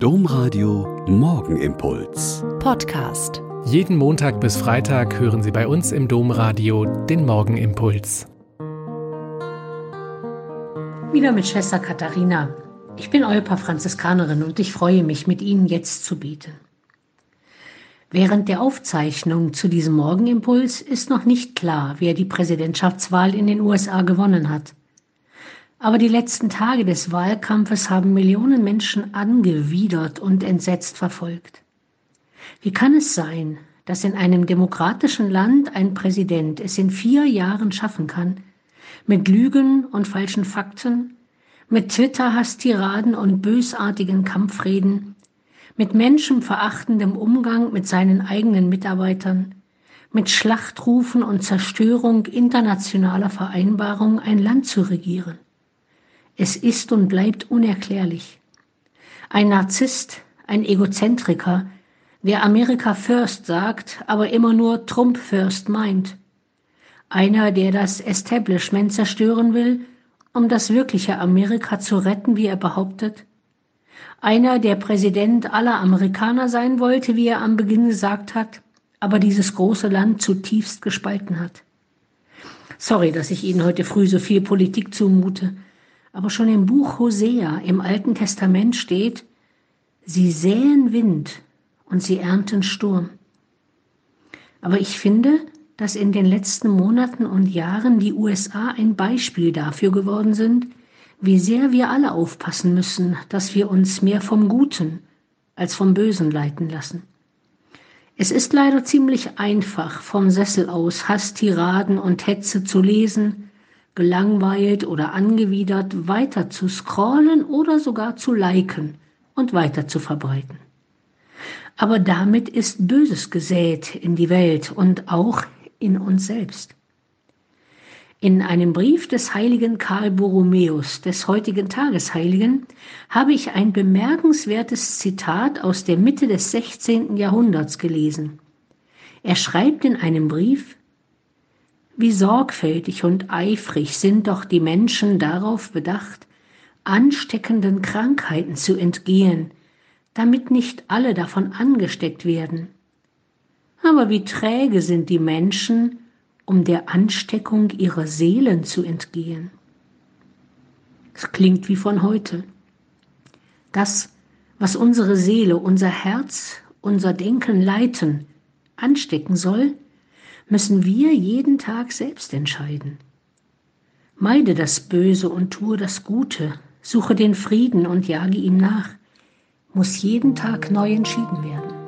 Domradio Morgenimpuls. Podcast. Jeden Montag bis Freitag hören Sie bei uns im Domradio den Morgenimpuls. Wieder mit Schwester Katharina. Ich bin Eupa Franziskanerin und ich freue mich, mit Ihnen jetzt zu beten. Während der Aufzeichnung zu diesem Morgenimpuls ist noch nicht klar, wer die Präsidentschaftswahl in den USA gewonnen hat. Aber die letzten Tage des Wahlkampfes haben Millionen Menschen angewidert und entsetzt verfolgt. Wie kann es sein, dass in einem demokratischen Land ein Präsident es in vier Jahren schaffen kann, mit Lügen und falschen Fakten, mit Twitter-Hasstiraden und bösartigen Kampfreden, mit menschenverachtendem Umgang mit seinen eigenen Mitarbeitern, mit Schlachtrufen und Zerstörung internationaler Vereinbarungen ein Land zu regieren. Es ist und bleibt unerklärlich. Ein Narzisst, ein Egozentriker, der Amerika First sagt, aber immer nur Trump First meint. Einer, der das Establishment zerstören will, um das wirkliche Amerika zu retten, wie er behauptet. Einer, der Präsident aller Amerikaner sein wollte, wie er am Beginn gesagt hat, aber dieses große Land zutiefst gespalten hat. Sorry, dass ich Ihnen heute früh so viel Politik zumute. Aber schon im Buch Hosea im Alten Testament steht, sie säen Wind und sie ernten Sturm. Aber ich finde, dass in den letzten Monaten und Jahren die USA ein Beispiel dafür geworden sind, wie sehr wir alle aufpassen müssen, dass wir uns mehr vom Guten als vom Bösen leiten lassen. Es ist leider ziemlich einfach, vom Sessel aus Hasstiraden und Hetze zu lesen, gelangweilt oder angewidert weiter zu scrollen oder sogar zu liken und weiter zu verbreiten. Aber damit ist Böses gesät in die Welt und auch in uns selbst. In einem Brief des heiligen Karl Borromäus, des heutigen Tagesheiligen, habe ich ein bemerkenswertes Zitat aus der Mitte des 16. Jahrhunderts gelesen. Er schreibt in einem Brief, wie sorgfältig und eifrig sind doch die Menschen darauf bedacht, ansteckenden Krankheiten zu entgehen, damit nicht alle davon angesteckt werden. Aber wie träge sind die Menschen, um der Ansteckung ihrer Seelen zu entgehen. Es klingt wie von heute. Das, was unsere Seele, unser Herz, unser Denken leiten, anstecken soll, müssen wir jeden Tag selbst entscheiden. Meide das Böse und tue das Gute, suche den Frieden und jage ihm nach, muss jeden Tag neu entschieden werden.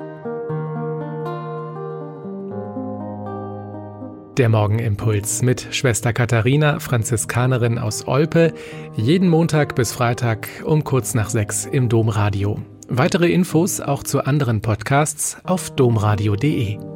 Der Morgenimpuls mit Schwester Katharina, Franziskanerin aus Olpe, jeden Montag bis Freitag um kurz nach sechs im Domradio. Weitere Infos auch zu anderen Podcasts auf domradio.de.